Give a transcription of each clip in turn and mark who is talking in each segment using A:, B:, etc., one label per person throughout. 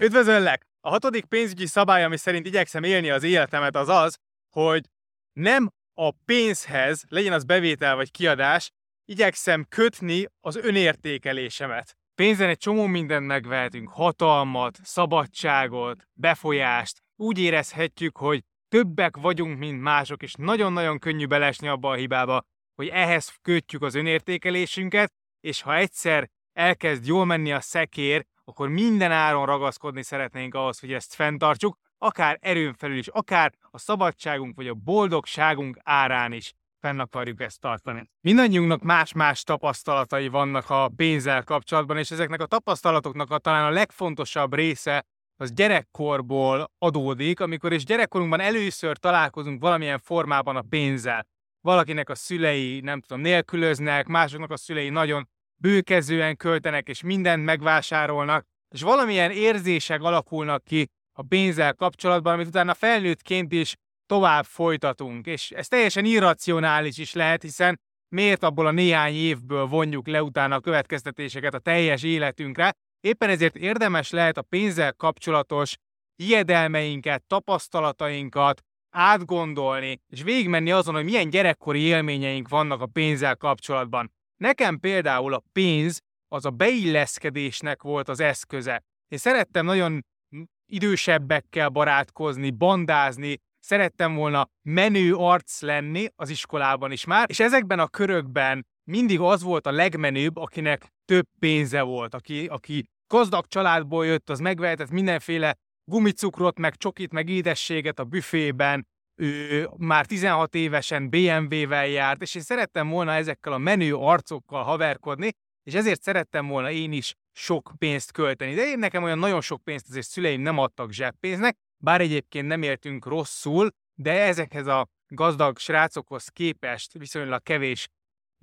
A: Üdvözöllek! A hatodik pénzügyi szabály, ami szerint igyekszem élni az életemet, az az, hogy nem a pénzhez, legyen az bevétel vagy kiadás, igyekszem kötni az önértékelésemet. Pénzen egy csomó mindent megvehetünk, hatalmat, szabadságot, befolyást. Úgy érezhetjük, hogy többek vagyunk, mint mások, és nagyon-nagyon könnyű belesni abba a hibába, hogy ehhez kötjük az önértékelésünket, és ha egyszer elkezd jól menni a szekér, akkor minden áron ragaszkodni szeretnénk ahhoz, hogy ezt fenntartsuk, akár erőn felül is, akár a szabadságunk vagy a boldogságunk árán is fenn akarjuk ezt tartani. Mindannyiunknak más-más tapasztalatai vannak a pénzzel kapcsolatban, és ezeknek a tapasztalatoknak a talán a legfontosabb része az gyerekkorból adódik, amikor is gyerekkorunkban először találkozunk valamilyen formában a pénzzel. Valakinek a szülei, nem tudom, nélkülöznek, másoknak a szülei nagyon bőkezően költenek, és mindent megvásárolnak, és valamilyen érzések alakulnak ki a pénzzel kapcsolatban, amit utána felnőttként is tovább folytatunk. És ez teljesen irracionális is lehet, hiszen miért abból a néhány évből vonjuk le utána a következtetéseket a teljes életünkre, éppen ezért érdemes lehet a pénzzel kapcsolatos hiedelmeinket, tapasztalatainkat átgondolni, és végigmenni azon, hogy milyen gyerekkori élményeink vannak a pénzzel kapcsolatban. Nekem például a pénz az a beilleszkedésnek volt az eszköze. Én szerettem nagyon idősebbekkel barátkozni, bandázni, szerettem volna menő arc lenni az iskolában is már, és ezekben a körökben mindig az volt a legmenőbb, akinek több pénze volt, aki, aki gazdag családból jött, az megvehetett mindenféle gumicukrot, meg csokit, meg édességet a büfében, ő már 16 évesen BMW-vel járt, és én szerettem volna ezekkel a menő arcokkal haverkodni, és ezért szerettem volna én is sok pénzt költeni. De én nekem olyan nagyon sok pénzt azért szüleim nem adtak zseppénznek, bár egyébként nem éltünk rosszul, de ezekhez a gazdag srácokhoz képest viszonylag kevés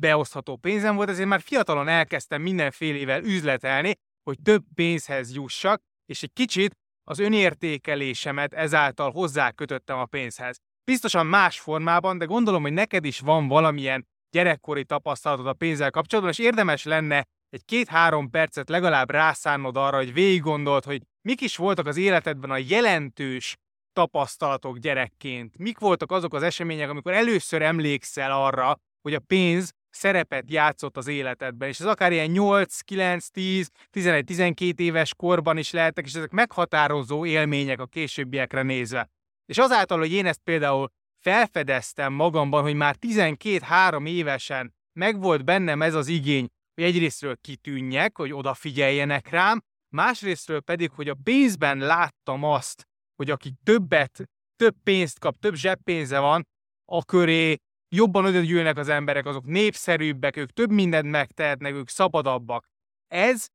A: beosztható pénzem volt, ezért már fiatalon elkezdtem mindenfélevel üzletelni, hogy több pénzhez jussak, és egy kicsit az önértékelésemet ezáltal hozzákötöttem a pénzhez. Biztosan más formában, de gondolom, hogy neked is van valamilyen gyerekkori tapasztalatod a pénzzel kapcsolatban, és érdemes lenne egy két-három percet legalább rászánnod arra, hogy végig gondold, hogy mik is voltak az életedben a jelentős tapasztalatok gyerekként. Mik voltak azok az események, amikor először emlékszel arra, hogy a pénz szerepet játszott az életedben, és ez akár ilyen 8, 9, 10, 11, 12 éves korban is lehetnek, és ezek meghatározó élmények a későbbiekre nézve. És azáltal, hogy én ezt például felfedeztem magamban, hogy már 12-3 évesen megvolt bennem ez az igény, hogy egyrésztről kitűnjek, hogy odafigyeljenek rám, másrésztről pedig, hogy a pénzben láttam azt, hogy aki többet, több pénzt kap, több zseppénze van, a köré jobban odagyűlnek az emberek, azok népszerűbbek, ők több mindent megtehetnek, ők szabadabbak. Ez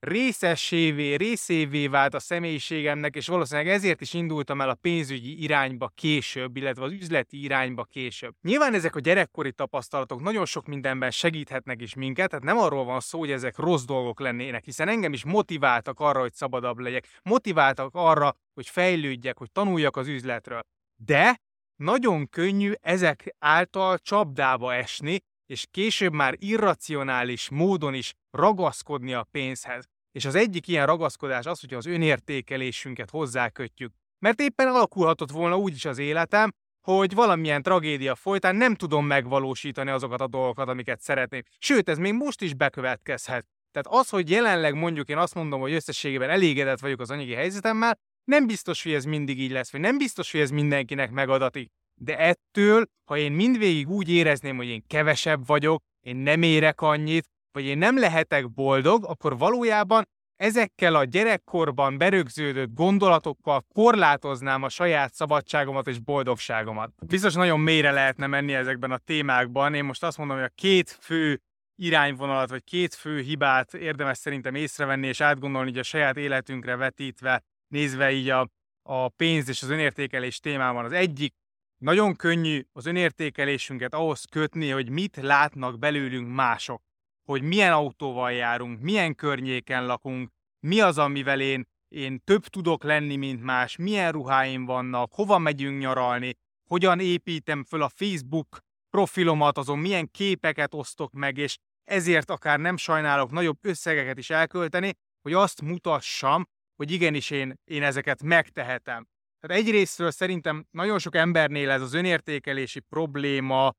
A: részessévé, részévé vált a személyiségemnek, és valószínűleg ezért is indultam el a pénzügyi irányba később, illetve az üzleti irányba később. Nyilván ezek a gyerekkori tapasztalatok nagyon sok mindenben segíthetnek is minket, tehát nem arról van szó, hogy ezek rossz dolgok lennének, hiszen engem is motiváltak arra, hogy szabadabb legyek, motiváltak arra, hogy fejlődjek, hogy tanuljak az üzletről. De nagyon könnyű ezek által csapdába esni, és később már irracionális módon is ragaszkodni a pénzhez. És az egyik ilyen ragaszkodás az, hogy az önértékelésünket hozzákötjük. Mert éppen alakulhatott volna úgy is az életem, hogy valamilyen tragédia folytán nem tudom megvalósítani azokat a dolgokat, amiket szeretnék. Sőt, ez még most is bekövetkezhet. Tehát az, hogy jelenleg mondjuk én azt mondom, hogy összességében elégedett vagyok az anyagi helyzetemmel, nem biztos, hogy ez mindig így lesz, vagy nem biztos, hogy ez mindenkinek megadatik. De ettől, ha én mindvégig úgy érezném, hogy én kevesebb vagyok, én nem érek annyit, vagy én nem lehetek boldog, akkor valójában ezekkel a gyerekkorban berögződött gondolatokkal korlátoznám a saját szabadságomat és boldogságomat. Biztos nagyon mélyre lehetne menni ezekben a témákban. Én most azt mondom, hogy a két fő irányvonalat, vagy két fő hibát érdemes szerintem észrevenni és átgondolni így a saját életünkre vetítve, nézve így a, a pénz és az önértékelés témában. Az egyik nagyon könnyű az önértékelésünket ahhoz kötni, hogy mit látnak belőlünk mások. Hogy milyen autóval járunk, milyen környéken lakunk, mi az, amivel én, én több tudok lenni, mint más, milyen ruháim vannak, hova megyünk nyaralni, hogyan építem föl a Facebook profilomat, azon milyen képeket osztok meg, és ezért akár nem sajnálok nagyobb összegeket is elkölteni, hogy azt mutassam, hogy igenis én, én ezeket megtehetem. Tehát egyrésztről szerintem nagyon sok embernél ez az önértékelési probléma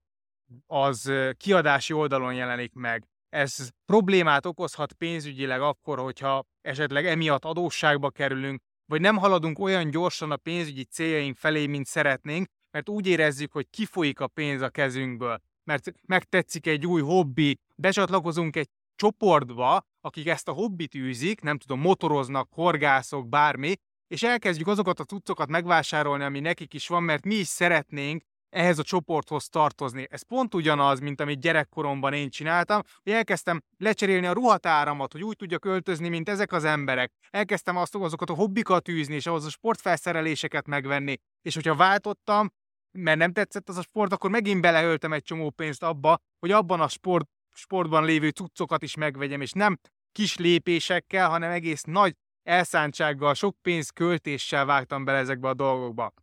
A: az kiadási oldalon jelenik meg. Ez problémát okozhat pénzügyileg akkor, hogyha esetleg emiatt adósságba kerülünk, vagy nem haladunk olyan gyorsan a pénzügyi céljaink felé, mint szeretnénk, mert úgy érezzük, hogy kifolyik a pénz a kezünkből, mert megtetszik egy új hobbi, becsatlakozunk egy csoportba, akik ezt a hobbit űzik, nem tudom, motoroznak, horgászok, bármi, és elkezdjük azokat a cuccokat megvásárolni, ami nekik is van, mert mi is szeretnénk ehhez a csoporthoz tartozni. Ez pont ugyanaz, mint amit gyerekkoromban én csináltam, hogy elkezdtem lecserélni a ruhatáramat, hogy úgy tudjak öltözni, mint ezek az emberek. Elkezdtem azt, azokat a hobbikat űzni, és ahhoz a sportfelszereléseket megvenni. És hogyha váltottam, mert nem tetszett az a sport, akkor megint beleöltem egy csomó pénzt abba, hogy abban a sport, sportban lévő cuccokat is megvegyem, és nem kis lépésekkel, hanem egész nagy elszántsággal, sok pénz költéssel vágtam bele ezekbe a dolgokba.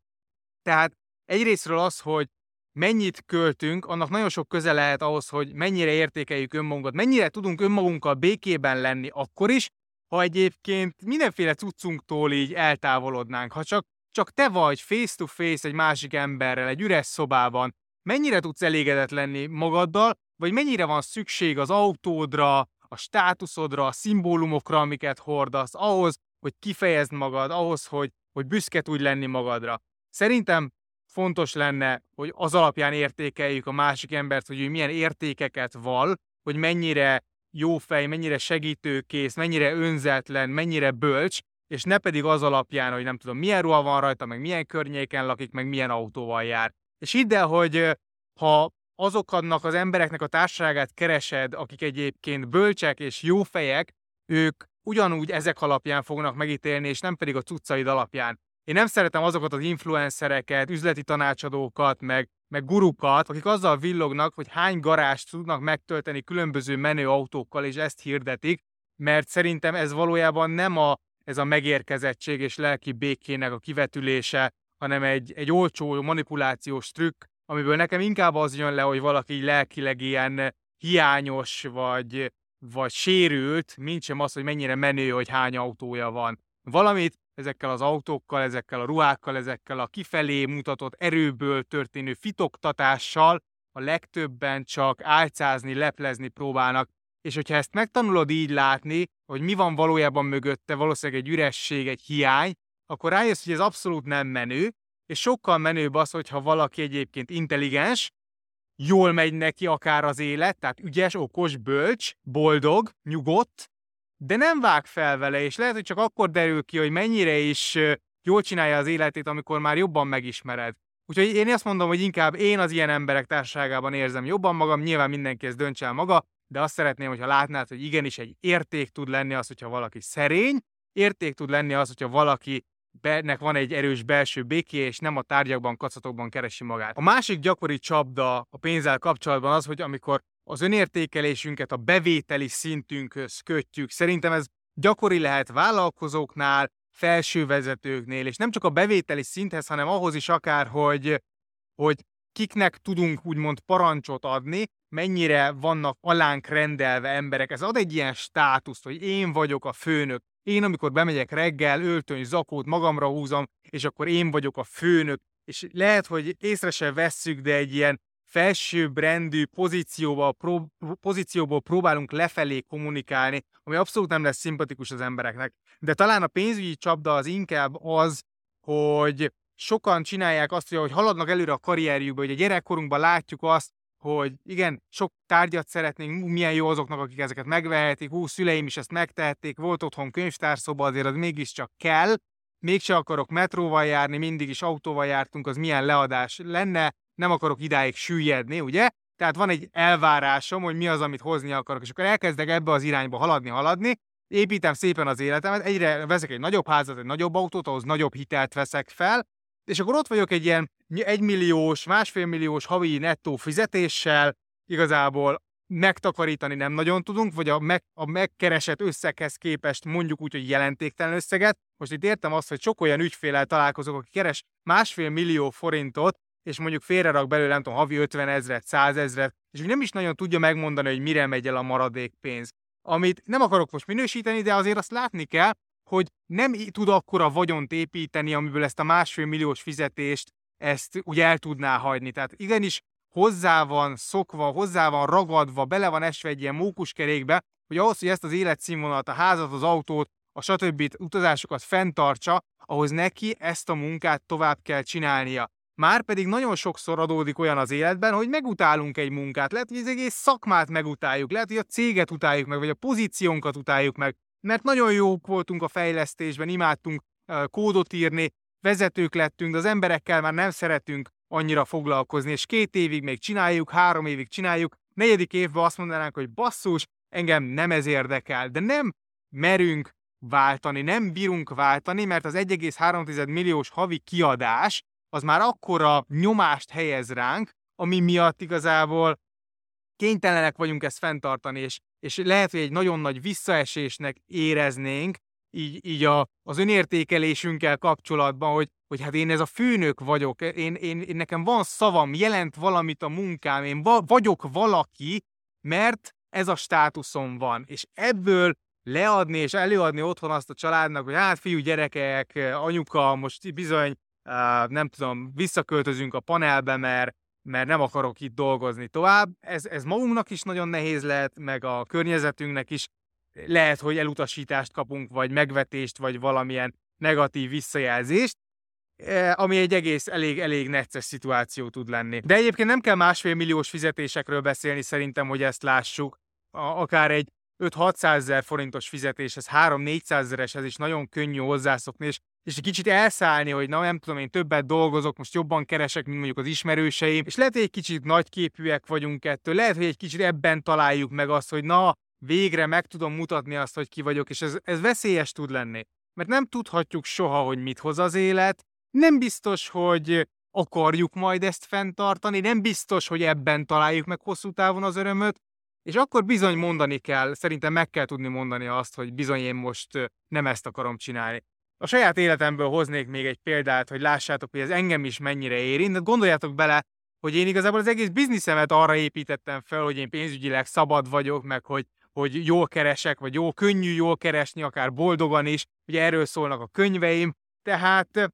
A: Tehát egyrésztről az, hogy mennyit költünk, annak nagyon sok köze lehet ahhoz, hogy mennyire értékeljük önmagunkat, mennyire tudunk önmagunkkal békében lenni akkor is, ha egyébként mindenféle cuccunktól így eltávolodnánk. Ha csak, csak te vagy face-to-face -face egy másik emberrel, egy üres szobában, mennyire tudsz elégedett lenni magaddal, vagy mennyire van szükség az autódra, a státuszodra, a szimbólumokra, amiket hordasz, ahhoz, hogy kifejezd magad, ahhoz, hogy, hogy büszke tudj lenni magadra. Szerintem fontos lenne, hogy az alapján értékeljük a másik embert, hogy ő milyen értékeket val, hogy mennyire jó fej, mennyire segítőkész, mennyire önzetlen, mennyire bölcs, és ne pedig az alapján, hogy nem tudom, milyen ruha van rajta, meg milyen környéken lakik, meg milyen autóval jár. És hidd el, hogy ha azoknak az embereknek a társaságát keresed, akik egyébként bölcsek és jó fejek, ők ugyanúgy ezek alapján fognak megítélni, és nem pedig a cuccaid alapján. Én nem szeretem azokat az influencereket, üzleti tanácsadókat, meg, meg gurukat, akik azzal villognak, hogy hány garást tudnak megtölteni különböző menő autókkal, és ezt hirdetik, mert szerintem ez valójában nem a, ez a megérkezettség és lelki békének a kivetülése, hanem egy, egy olcsó manipulációs trükk, amiből nekem inkább az jön le, hogy valaki így lelkileg ilyen hiányos, vagy, vagy sérült, mint sem az, hogy mennyire menő, hogy hány autója van. Valamit ezekkel az autókkal, ezekkel a ruhákkal, ezekkel a kifelé mutatott erőből történő fitoktatással a legtöbben csak álcázni, leplezni próbálnak. És hogyha ezt megtanulod így látni, hogy mi van valójában mögötte, valószínűleg egy üresség, egy hiány, akkor rájössz, hogy ez abszolút nem menő, és sokkal menőbb az, hogyha valaki egyébként intelligens, jól megy neki akár az élet, tehát ügyes, okos, bölcs, boldog, nyugodt, de nem vág fel vele, és lehet, hogy csak akkor derül ki, hogy mennyire is jól csinálja az életét, amikor már jobban megismered. Úgyhogy én azt mondom, hogy inkább én az ilyen emberek társaságában érzem jobban magam, nyilván mindenki ezt döntse el maga, de azt szeretném, hogyha látnád, hogy igenis egy érték tud lenni az, hogyha valaki szerény, érték tud lenni az, hogyha valaki nek van egy erős belső béké, és nem a tárgyakban, kacatokban keresi magát. A másik gyakori csapda a pénzzel kapcsolatban az, hogy amikor az önértékelésünket a bevételi szintünkhöz kötjük. Szerintem ez gyakori lehet vállalkozóknál, felsővezetőknél, és nem csak a bevételi szinthez, hanem ahhoz is akár, hogy, hogy kiknek tudunk úgymond parancsot adni, mennyire vannak alánk rendelve emberek. Ez ad egy ilyen státuszt, hogy én vagyok a főnök. Én, amikor bemegyek reggel, öltöny, zakót magamra húzom, és akkor én vagyok a főnök. És lehet, hogy észre se vesszük, de egy ilyen felsőbbrendű pozícióba, pró, pozícióból próbálunk lefelé kommunikálni, ami abszolút nem lesz szimpatikus az embereknek. De talán a pénzügyi csapda az inkább az, hogy sokan csinálják azt, hogy haladnak előre a karrierjükbe, hogy a gyerekkorunkban látjuk azt, hogy igen, sok tárgyat szeretnénk, milyen jó azoknak, akik ezeket megvehetik, hú, szüleim is ezt megtehették, volt otthon könyvtárszoba, azért az mégiscsak kell, mégse akarok metróval járni, mindig is autóval jártunk, az milyen leadás lenne, nem akarok idáig süllyedni, ugye? Tehát van egy elvárásom, hogy mi az, amit hozni akarok, és akkor elkezdek ebbe az irányba haladni, haladni, építem szépen az életemet, egyre veszek egy nagyobb házat, egy nagyobb autót, ahhoz nagyobb hitelt veszek fel, és akkor ott vagyok egy ilyen egymilliós, másfél milliós havi nettó fizetéssel, igazából megtakarítani nem nagyon tudunk, vagy a, meg, a megkeresett összeghez képest mondjuk úgy, hogy jelentéktelen összeget. Most itt értem azt, hogy sok olyan ügyfélel találkozok, aki keres másfél millió forintot, és mondjuk félrerak belőle, nem tudom, havi 50 ezret, 100 ezret, és még nem is nagyon tudja megmondani, hogy mire megy el a maradék pénz. Amit nem akarok most minősíteni, de azért azt látni kell, hogy nem tud akkora vagyont építeni, amiből ezt a másfél milliós fizetést ezt úgy el tudná hagyni. Tehát igenis hozzá van szokva, hozzá van ragadva, bele van esve egy ilyen mókuskerékbe, hogy ahhoz, hogy ezt az életszínvonalat, a házat, az autót, a stb. utazásokat fenntartsa, ahhoz neki ezt a munkát tovább kell csinálnia. Már pedig nagyon sokszor adódik olyan az életben, hogy megutálunk egy munkát. Lehet, hogy az egész szakmát megutáljuk, lehet, hogy a céget utáljuk meg, vagy a pozíciónkat utáljuk meg, mert nagyon jók voltunk a fejlesztésben, imádtunk kódot írni, vezetők lettünk, de az emberekkel már nem szeretünk annyira foglalkozni, és két évig még csináljuk, három évig csináljuk, negyedik évben azt mondanánk, hogy basszus, engem nem ez érdekel, de nem merünk váltani, nem bírunk váltani, mert az 1,3 milliós havi kiadás az már akkora nyomást helyez ránk, ami miatt igazából kénytelenek vagyunk ezt fenntartani, és, és lehet, hogy egy nagyon nagy visszaesésnek éreznénk, így, így a, az önértékelésünkkel kapcsolatban, hogy, hogy hát én ez a főnök vagyok, én, én, én nekem van szavam, jelent valamit a munkám, én va, vagyok valaki, mert ez a státuszom van, és ebből leadni és előadni otthon azt a családnak, hogy hát fiú, gyerekek, anyuka, most bizony, nem tudom, visszaköltözünk a panelbe, mert, mert nem akarok itt dolgozni tovább. Ez, ez magunknak is nagyon nehéz lehet, meg a környezetünknek is. Lehet, hogy elutasítást kapunk, vagy megvetést, vagy valamilyen negatív visszajelzést, ami egy egész elég, elég necces szituáció tud lenni. De egyébként nem kell másfél milliós fizetésekről beszélni szerintem, hogy ezt lássuk. Akár egy 5-600 ezer forintos fizetéshez, 3-400 ezereshez is nagyon könnyű hozzászokni, és, és egy kicsit elszállni, hogy na nem tudom, én többet dolgozok, most jobban keresek, mint mondjuk az ismerőseim, és lehet, hogy egy kicsit nagyképűek vagyunk ettől, lehet, hogy egy kicsit ebben találjuk meg azt, hogy na, végre meg tudom mutatni azt, hogy ki vagyok, és ez, ez veszélyes tud lenni. Mert nem tudhatjuk soha, hogy mit hoz az élet, nem biztos, hogy akarjuk majd ezt fenntartani, nem biztos, hogy ebben találjuk meg hosszú távon az örömöt, és akkor bizony mondani kell, szerintem meg kell tudni mondani azt, hogy bizony én most nem ezt akarom csinálni. A saját életemből hoznék még egy példát, hogy lássátok, hogy ez engem is mennyire érint. De gondoljátok bele, hogy én igazából az egész bizniszemet arra építettem fel, hogy én pénzügyileg szabad vagyok, meg hogy, hogy jól keresek, vagy jó, könnyű jól keresni, akár boldogan is. Ugye erről szólnak a könyveim. Tehát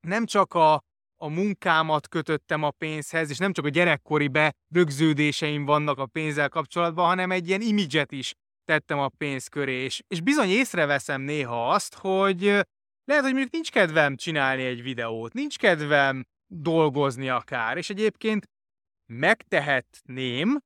A: nem csak a, a munkámat kötöttem a pénzhez, és nem csak a gyerekkori berögződéseim vannak a pénzzel kapcsolatban, hanem egy ilyen imidzset is tettem a pénz köré, és, és bizony észreveszem néha azt, hogy lehet, hogy mondjuk nincs kedvem csinálni egy videót, nincs kedvem dolgozni akár, és egyébként megtehetném,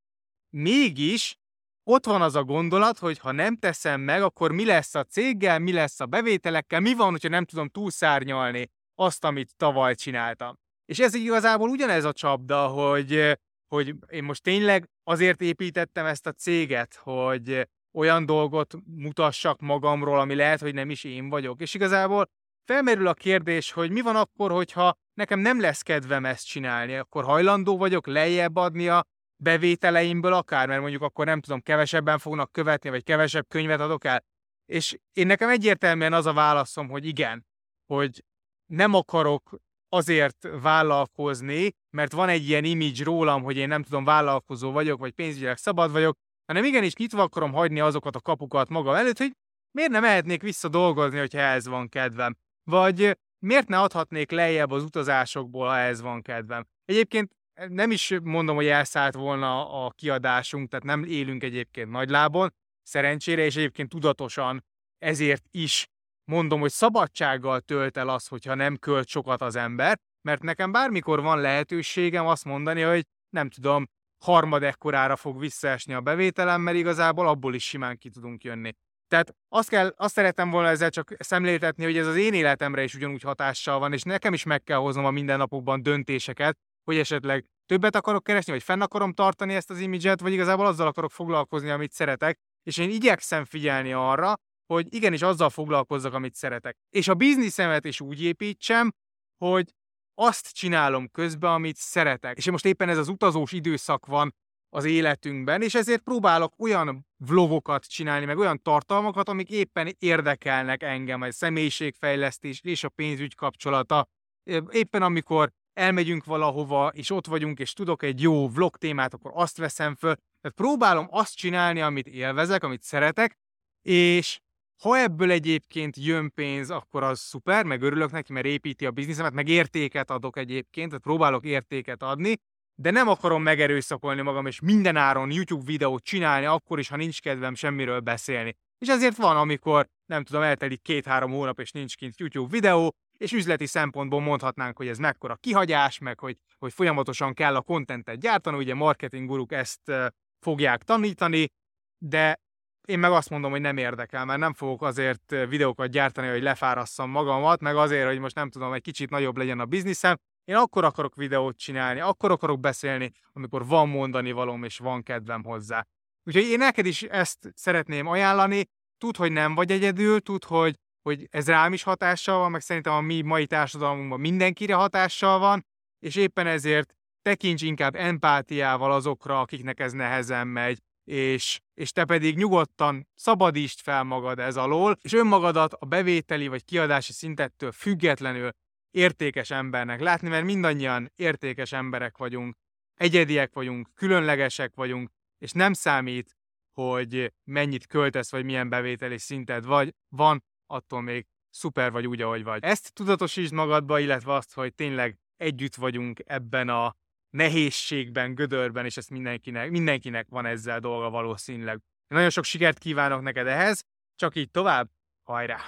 A: mégis ott van az a gondolat, hogy ha nem teszem meg, akkor mi lesz a céggel, mi lesz a bevételekkel, mi van, hogyha nem tudom túlszárnyalni azt, amit tavaly csináltam. És ez igazából ugyanez a csapda, hogy, hogy én most tényleg azért építettem ezt a céget, hogy olyan dolgot mutassak magamról, ami lehet, hogy nem is én vagyok. És igazából felmerül a kérdés, hogy mi van akkor, hogyha nekem nem lesz kedvem ezt csinálni, akkor hajlandó vagyok lejjebb adni a bevételeimből akár, mert mondjuk akkor nem tudom, kevesebben fognak követni, vagy kevesebb könyvet adok el. És én nekem egyértelműen az a válaszom, hogy igen, hogy nem akarok azért vállalkozni, mert van egy ilyen image rólam, hogy én nem tudom, vállalkozó vagyok, vagy pénzügyileg szabad vagyok, hanem igenis nyitva akarom hagyni azokat a kapukat magam előtt, hogy miért nem mehetnék vissza dolgozni, hogyha ez van kedvem. Vagy miért ne adhatnék lejjebb az utazásokból, ha ez van kedvem. Egyébként nem is mondom, hogy elszállt volna a kiadásunk, tehát nem élünk egyébként nagylábon, szerencsére, és egyébként tudatosan ezért is mondom, hogy szabadsággal tölt el az, hogyha nem költ sokat az ember, mert nekem bármikor van lehetőségem azt mondani, hogy nem tudom, harmad ekkorára fog visszaesni a bevételem, mert igazából abból is simán ki tudunk jönni. Tehát azt, kell, azt szeretem volna ezzel csak szemléltetni, hogy ez az én életemre is ugyanúgy hatással van, és nekem is meg kell hoznom a mindennapokban döntéseket, hogy esetleg többet akarok keresni, vagy fenn akarom tartani ezt az imidzset, vagy igazából azzal akarok foglalkozni, amit szeretek, és én igyekszem figyelni arra, hogy igenis azzal foglalkozzak, amit szeretek. És a bizniszemet is úgy építsem, hogy azt csinálom közben, amit szeretek. És most éppen ez az utazós időszak van az életünkben, és ezért próbálok olyan vlogokat csinálni, meg olyan tartalmakat, amik éppen érdekelnek engem, a személyiségfejlesztés és a pénzügy kapcsolata. Éppen amikor elmegyünk valahova, és ott vagyunk, és tudok egy jó vlog témát, akkor azt veszem föl. Tehát próbálom azt csinálni, amit élvezek, amit szeretek, és Ha ebből egyébként jön pénz, akkor az szuper, meg örülök neki, mert építi a bizniszemet, meg értéket adok egyébként, tehát próbálok értéket adni, de nem akarom megerőszakolni magam, és minden áron YouTube videót csinálni, akkor is, ha nincs kedvem semmiről beszélni. És ezért van, amikor, nem tudom, eltelik két-három hónap, és nincs kint YouTube videó, és üzleti szempontból mondhatnánk, hogy ez mekkora kihagyás, meg hogy, hogy folyamatosan kell a kontentet gyártani, ugye marketing guruk ezt fogják tanítani, de én meg azt mondom, hogy nem érdekel, mert nem fogok azért videókat gyártani, hogy lefárasszam magamat, meg azért, hogy most nem tudom, egy kicsit nagyobb legyen a bizniszem. Én akkor akarok videót csinálni, akkor akarok beszélni, amikor van mondani valóm és van kedvem hozzá. Úgyhogy én neked is ezt szeretném ajánlani, tud, hogy nem vagy egyedül, tud, hogy, hogy ez rám is hatással van, meg szerintem a mi mai társadalmunkban mindenkire hatással van, és éppen ezért tekints inkább empátiával azokra, akiknek ez nehezen megy, és, és te pedig nyugodtan szabadítsd fel magad ez alól, és önmagadat a bevételi vagy kiadási szintettől függetlenül értékes embernek látni, mert mindannyian értékes emberek vagyunk, egyediek vagyunk, különlegesek vagyunk, és nem számít, hogy mennyit költesz, vagy milyen bevételi szinted vagy, van, attól még szuper vagy úgy, ahogy vagy. Ezt tudatosítsd magadba, illetve azt, hogy tényleg együtt vagyunk ebben a nehézségben, gödörben, és ezt mindenkinek, mindenkinek van ezzel dolga valószínűleg. Nagyon sok sikert kívánok neked ehhez, csak így tovább, hajrá!